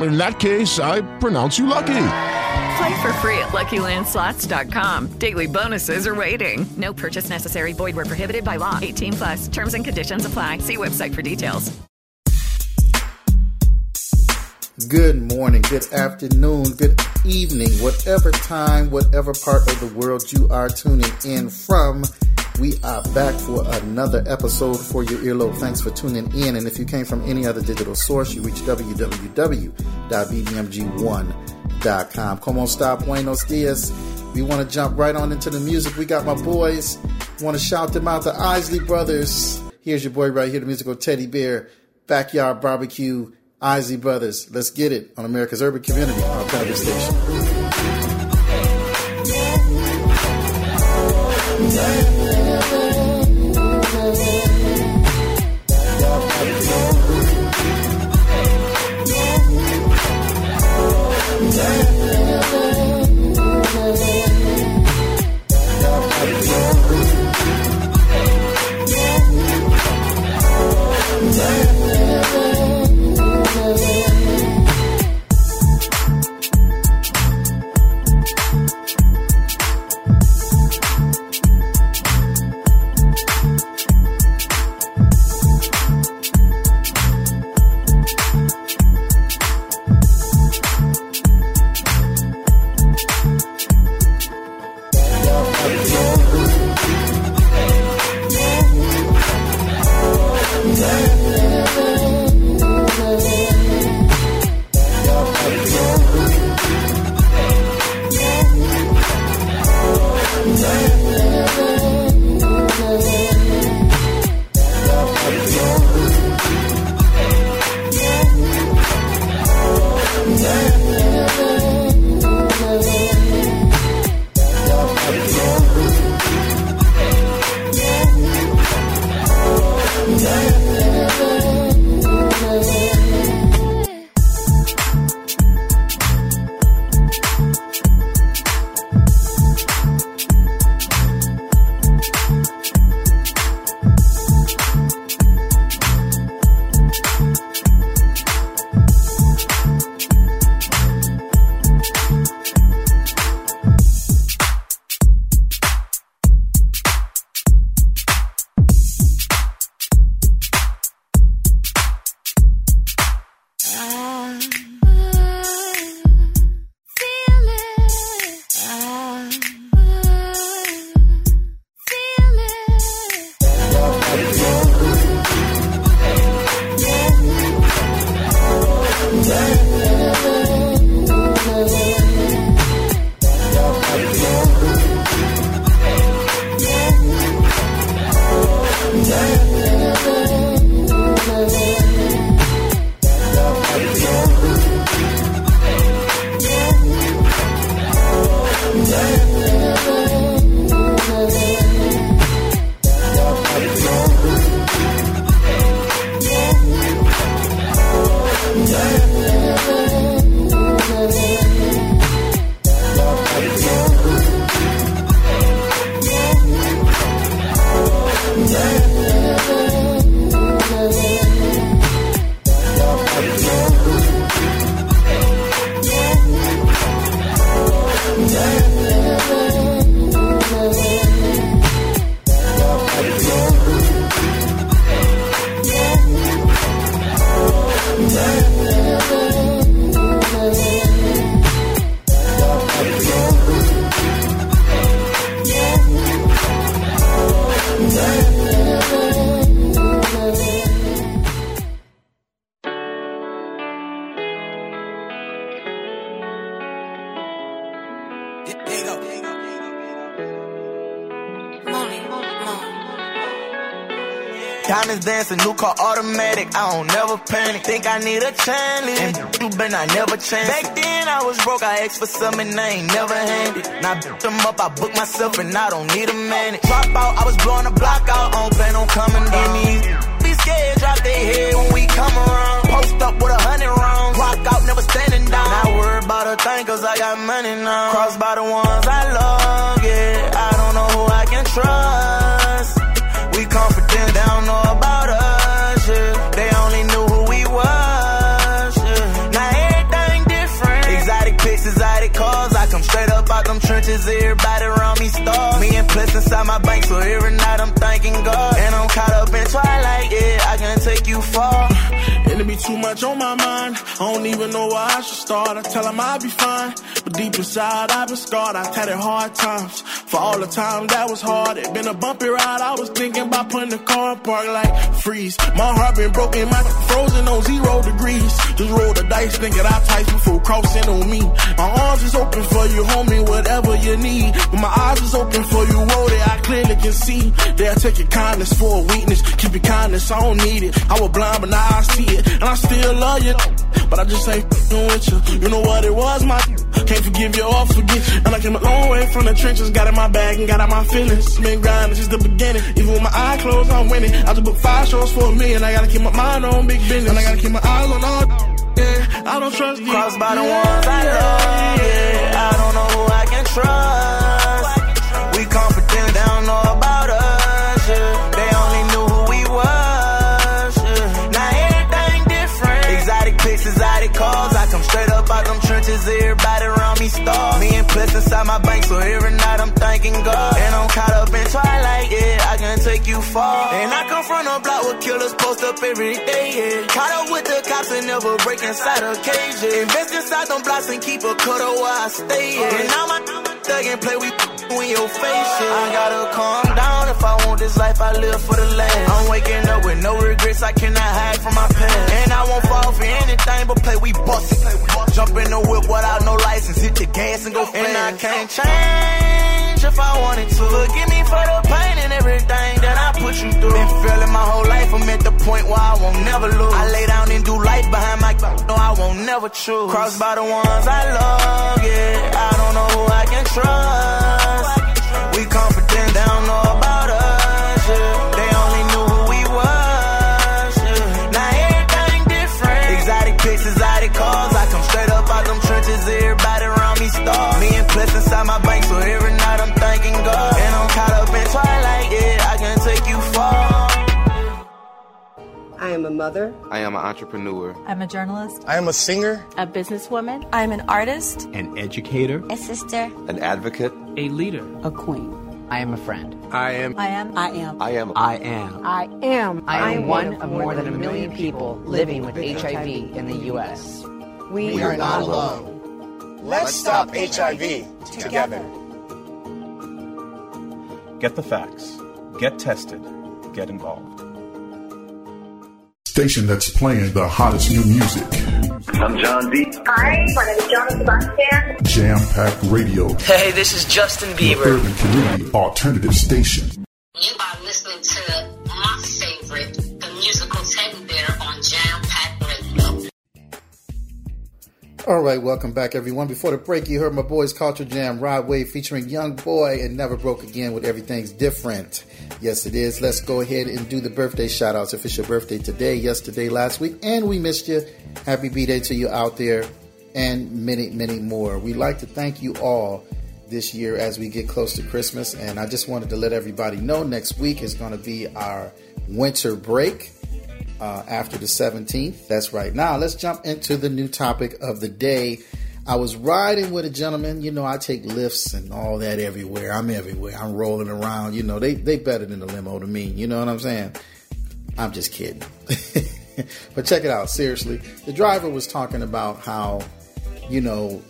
In that case, I pronounce you lucky. Play for free at LuckyLandSlots.com. Daily bonuses are waiting. No purchase necessary. Void where prohibited by law. 18 plus. Terms and conditions apply. See website for details. Good morning, good afternoon, good evening, whatever time, whatever part of the world you are tuning in from. We are back for another episode for your earlobe. Thanks for tuning in. And if you came from any other digital source, you reach www.bbmg1.com. Come on, stop. Buenos dias. We want to jump right on into the music. We got my boys. Want to shout them out, the Isley Brothers. Here's your boy right here, the musical Teddy Bear, Backyard Barbecue, Isley Brothers. Let's get it on America's Urban Community Alternative Station. Diamonds dancing, new car automatic. I don't never panic. Think I need a challenge. And you been I never chance. Back then I was broke, I asked for something I ain't never handed. Now I them up, I book myself and I don't need a man. Drop out, I was blowing the block out, on plan on coming down. Scared, drop their head when we come around. Post up with a hundred rounds, rock out, never standing down. Not worried about a thing, cause I got money now. Crossed by the ones I love, come straight up out them trenches, everybody around me stars. Me and Plus inside my bank, so every night I'm thanking God. And I'm caught up in twilight, yeah. I can take you far. It be too much on my mind. I don't even know where I should start. I tell them I'll be fine. But deep inside, I've been scarred. I've had it hard times. For all the time that was hard. It been a bumpy ride. I was thinking about putting the car in park like freeze. My heart been broken, my frozen on zero degrees. Just roll the dice, thinking I tight before crossing on me. My arms is open for you, homie, whatever you need. When my eyes is open for you, roll it, I clearly can see. They'll take your kindness for a weakness. Keep your kindness, I don't need it. I was blind, but now I see it. And I still love you. But I just ain't f***ing with you. You know what it was, my can't forgive you or forget you. And I came a long way from the trenches, got in my bag and got out my feelings. Been grinding since the beginning. Even with my eyes closed, I'm winning. I just booked five shows for a million. I gotta keep my mind on big business. And I gotta keep my eyes on all. Yeah, I don't trust you. Crossed by the ones I love, yeah. I don't know who I can trust. We confident, they don't know about trenches, everybody around me star. Me and Plus inside my bank, so every night I'm thanking God. And I'm caught up in twilight, yeah. I can take you far. And I come from a block with killers post up every day, yeah. Caught up with the cops and never break inside a cage, yeah. Invest inside them blocks and keep a cutter where I stay, yeah. And now my thug and play, we in your face, yeah. I gotta calm down if I want this life, I live for the last. I'm waking up with no regrets, I cannot hide from my past. And I won't fall for anything but play, we bust it. Jump in the whip without no license, hit the gas and go fast. And I can't change at the point where I won't never lose. I lay down and do life behind my back. no, I won't never choose. Crossed by the ones I love, yeah. I don't know who I can trust. We confident, they don't know about us, yeah. They only knew who we was, yeah. Now everything different. Exotic pics, exotic cars. I come straight up out them trenches, everybody around me star. Me and Plus inside my bank, so every night I'm thanking God. And I'm caught up in twilight, mother. I am an entrepreneur. I'm a journalist. I am a singer. A businesswoman. I'm an artist. An educator. A sister. An advocate. A leader. A queen. I am a friend. I am. I am. I am. I am. I am. I am. I am one of more than a million people living with HIV in the U.S. We, we are not alone. Let's stop HIV together. Get the facts. Get tested. Get involved. Station that's playing the hottest new music. I'm John D. Hi, my name is John Sebastian. Jam Packed Radio. Hey, this is Justin Bieber. Your urban community alternative station. You are listening to my favorite, the musical teddy bear on Jam Packed Radio. All right, welcome back, everyone. Before the break, you heard my boys Culture Jam, Rod Wave featuring Young Boy and Never Broke Again with Everything's Different. Yes, it is. Let's go ahead and do the birthday shout outs. If it's your birthday today, yesterday, last week, and we missed you, happy B Day to you out there, and many, many more. We'd like to thank you all this year as we get close to Christmas. And I just wanted to let everybody know next week is going to be our winter break. Uh, after the 17th. That's right. Now, let's jump into the new topic of the day. I was riding with a gentleman. You know, I take lifts and all that everywhere. I'm everywhere. I'm rolling around. You know, they they better than the limo to me. You know what I'm saying? I'm just kidding. but check it out. Seriously, the driver was talking about how, you know,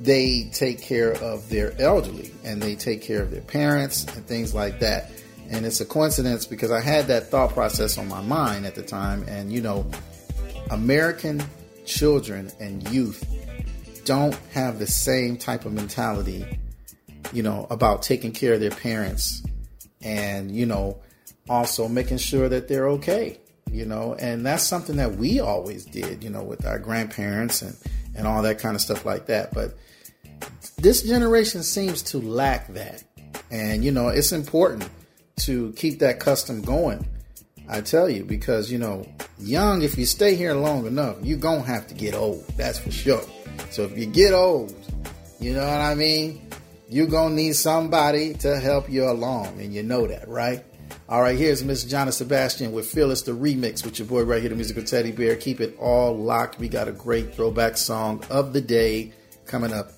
they take care of their elderly and they take care of their parents and things like that. And it's a coincidence because I had that thought process on my mind at the time. And, you know, American children and youth don't have the same type of mentality, you know, about taking care of their parents and, you know, also making sure that they're okay, you know, and that's something that we always did, you know, with our grandparents and, and all that kind of stuff like that. But this generation seems to lack that. And, you know, it's important to keep that custom going. I tell you, because, you know, young, if you stay here long enough, you're going to have to get old. That's for sure. So if you get old, you know what I mean? You're going to need somebody to help you along. And you know that, right? All right, here's Miss Jonna Sebastian with Phyllis the Remix with your boy right here, the musical teddy bear. Keep it all locked. We got a great throwback song of the day coming up.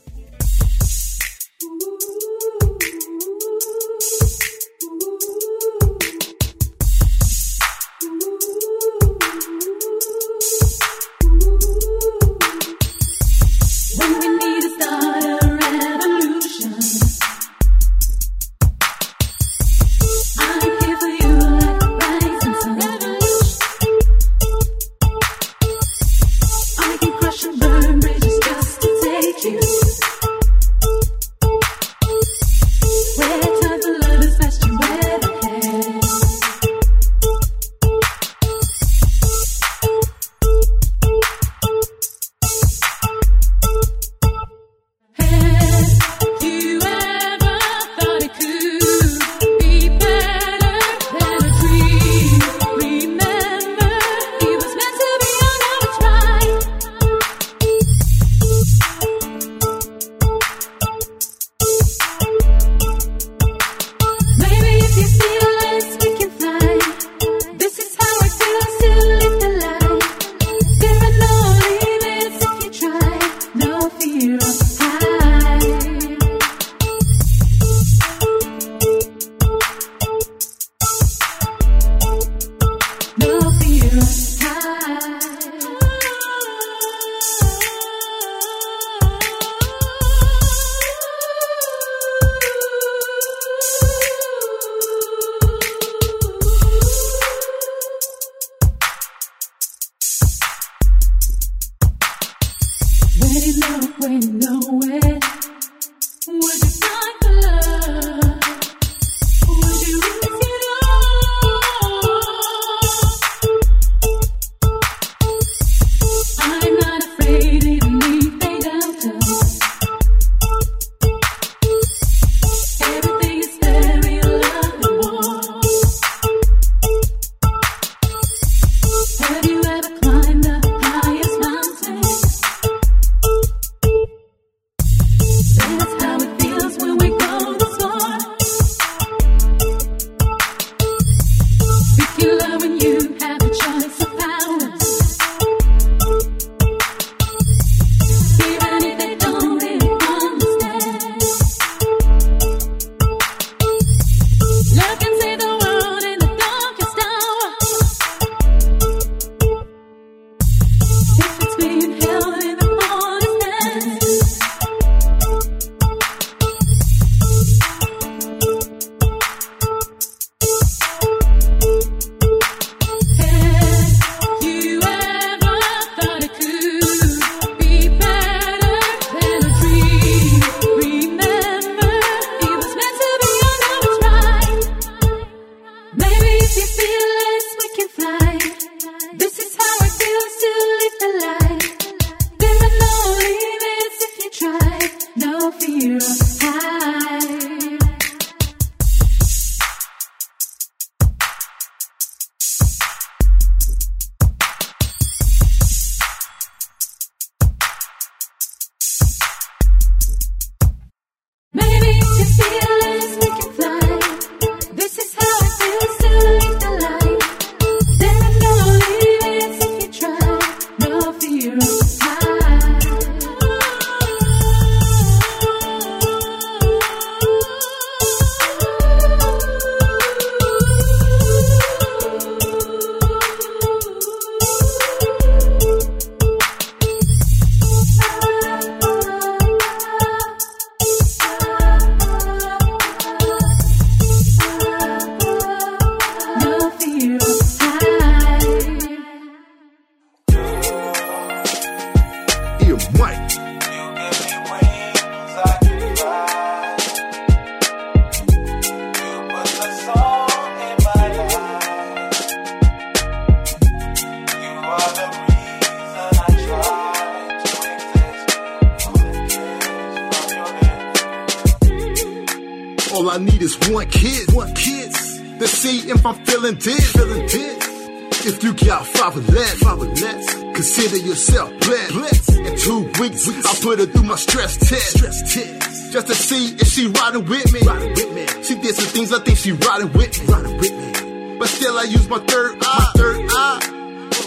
All I need is one kiss, one kiss to see if I'm feeling this, feeling this. If you got five or less, five or less, consider yourself blessed. blessed. In two weeks, I put her through my stress test, stress test, just to see if she riding with me. Riding with me. She did some things I think she riding with me, riding with me. But still, I use my third eye, my third eye.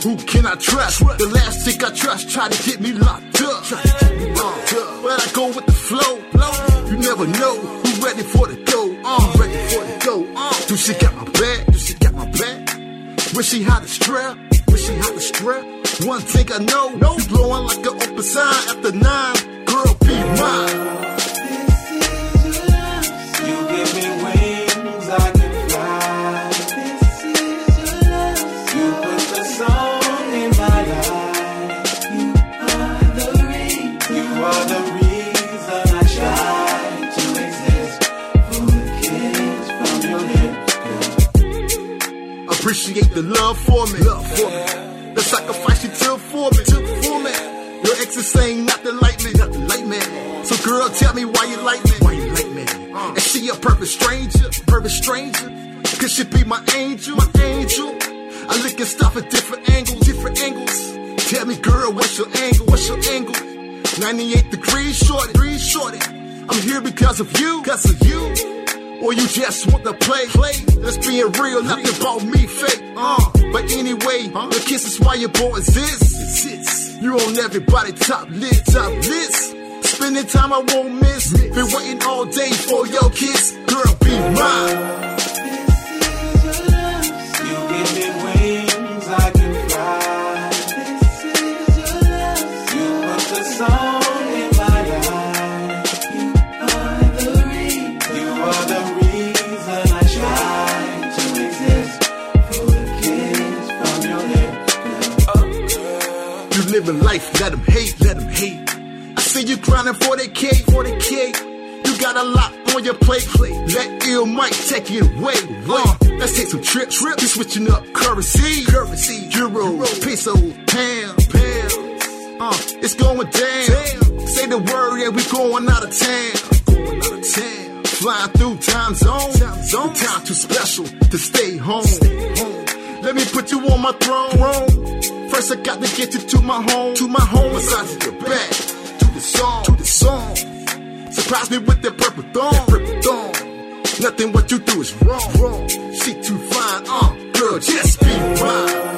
Who can I trust? The last chick I trust tried to get me locked up. Tried to get me locked up. But I go with the flow. You never know ready for the go. Uh, ready for the go. Do she got my back? Do she got my back? Wish she had a strap. Wish she had a strap. One thing I know, no blowing like an open sign after nine. Girl, be mine. The love for me. Love for me. The sacrifice you took for me. Took for me. Your ex is saying not to like me. Not to like me. So girl, tell me why you like me. Why you like me? Uh, is she a perfect stranger? Perfect stranger? Could she be my angel? My angel? I look at stuff at different angles. Different angles. Tell me, girl, what's your angle? What's your angle? 98 degrees shorty. Degrees shorty. I'm here because of you. Because of you. Or you just want to play? Play. Let's be real, nothing about me fake. Uh, but anyway, the kiss is why your boy exists. You on everybody top list, top list. Spending time I won't miss. Been waiting all day for your kiss. Girl, be mine. Mike take it away. Uh, let's take some trips. Trip. You switching up currency, currency, euro, peso, pound, pound. Uh, it's going down. Say the word, yeah, we going out of town. Going out of town. Flying through time zone. Time zone. Time too special to stay home. Stay home. Let me put you on my throne. throne. First, I got to get you to my home. To my home, massage your back. To the song. To the song. Surprise me with that purple thong. That purple thong. Nothing what you do is wrong. wrong. She too fine. Uh, girl, just be mine.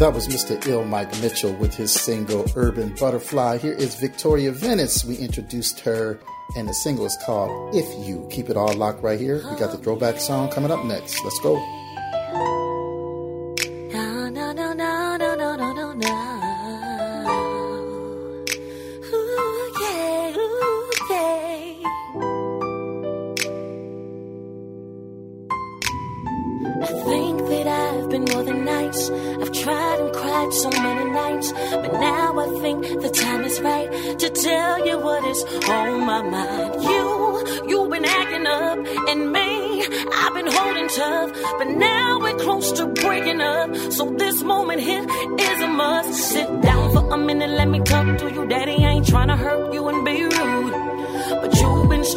That was Mr. Ill Mike Mitchell with his single Urban Butterfly. Here is Victoria Venice. We introduced her, and the single is called If You. Keep it all locked right here. We got the throwback song coming up next. Let's go.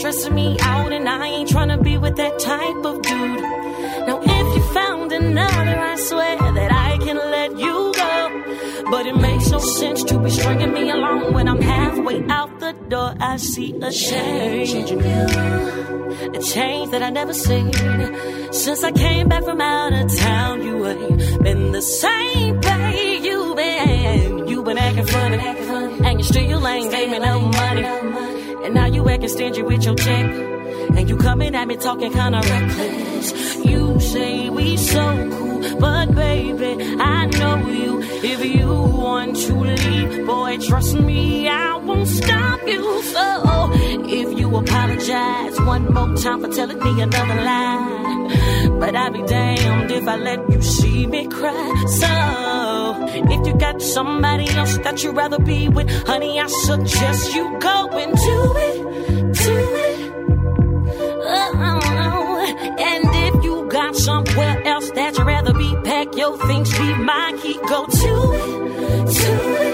Stressing me out, and I ain't trying to be with that type of dude. Now if you found another, I swear that I can let you go. But it makes no sense to be stringing me along when I'm halfway out the door, I see a change in you. A change that I never seen. Since I came back from out of town, you ain't been the same, babe. You been, you been acting funny, acting funny. And you still ain't gave me no money. And now you acting stingy with your check. And you coming at me talking kinda reckless. You say we so cool, but baby, I know you. If you want to leave, boy, trust me, I won't stop you. So if you apologize one more time for telling me another lie, but I'd be damned if I let you see me cry. So if you got somebody else that you'd rather be with, honey, I suggest you go and do it, do it. Be my key, go to to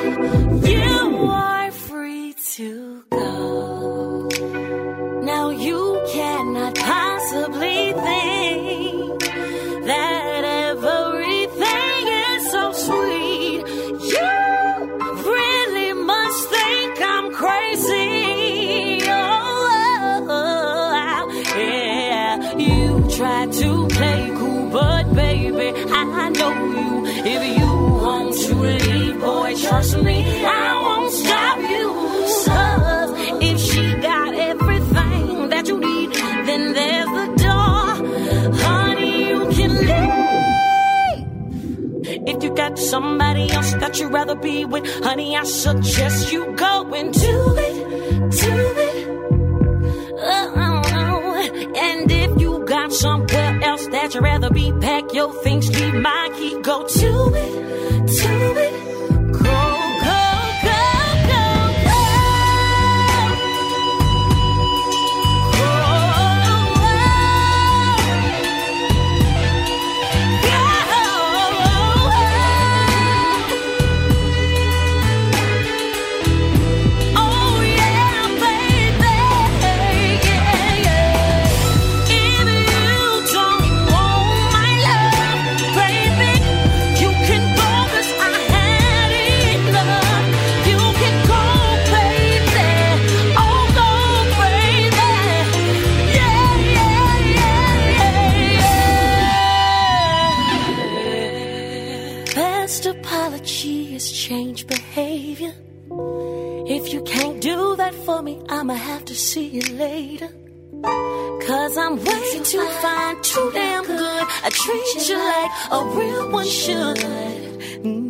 somebody else that you'd rather be with, honey, I suggest you go and do it, do it. Oh, and if you got somewhere else that you'd rather be, pack your things, leave my key, go to it, to it. Best apology is change behavior. If you can't do that for me, I'ma have to see you later. Cause I'm way too fine, too damn good. I treat you like a real one should. Mm.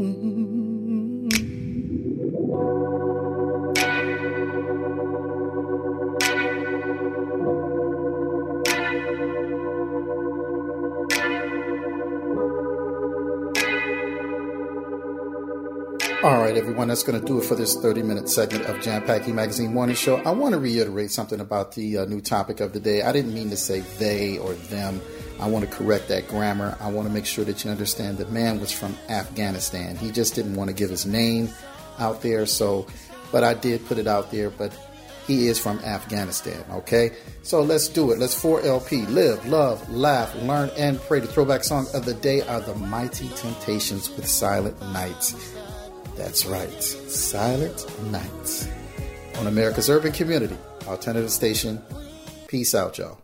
All right, everyone, that's going to do it for this 30 minute segment of Jam Packed Magazine Morning Show. I want to reiterate something about the uh, new topic of the day. I didn't mean to say they or them. I want to correct that grammar. I want to make sure that you understand the man was from Afghanistan. He just didn't want to give his name out there, so, but I did put it out there, but he is from Afghanistan, okay? So let's do it. Let's 4LP. Live, love, laugh, learn, and pray. The throwback song of the day are the Mighty Temptations with Silent Nights. That's right, Silent Nights. On America's Urban Community, Alternative Station. Peace out, y'all.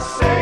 say.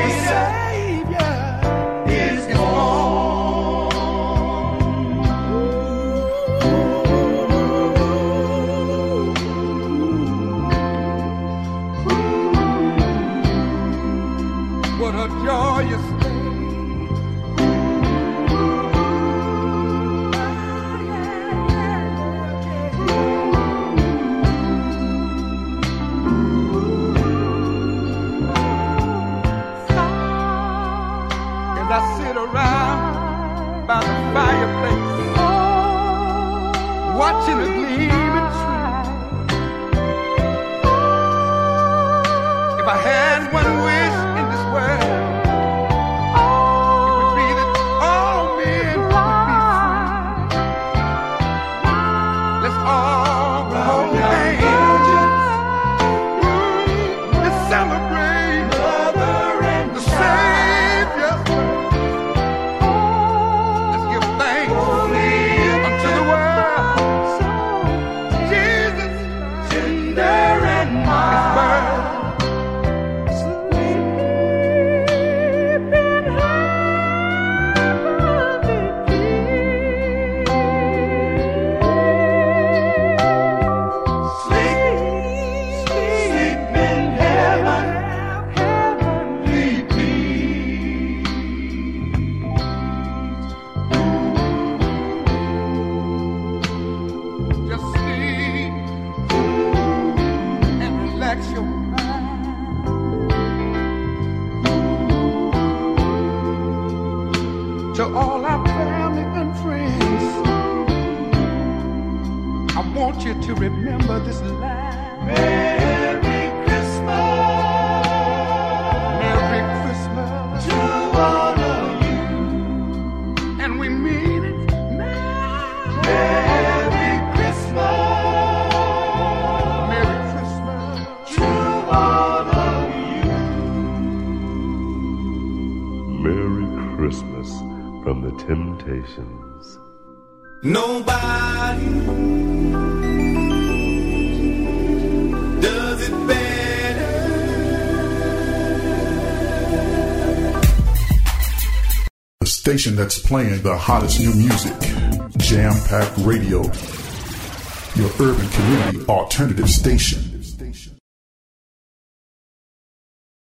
to all our family and friends. I want you to remember this line. limitations. Nobody does it better. The station that's playing the hottest new music, Jam Packed Radio, your urban community alternative station.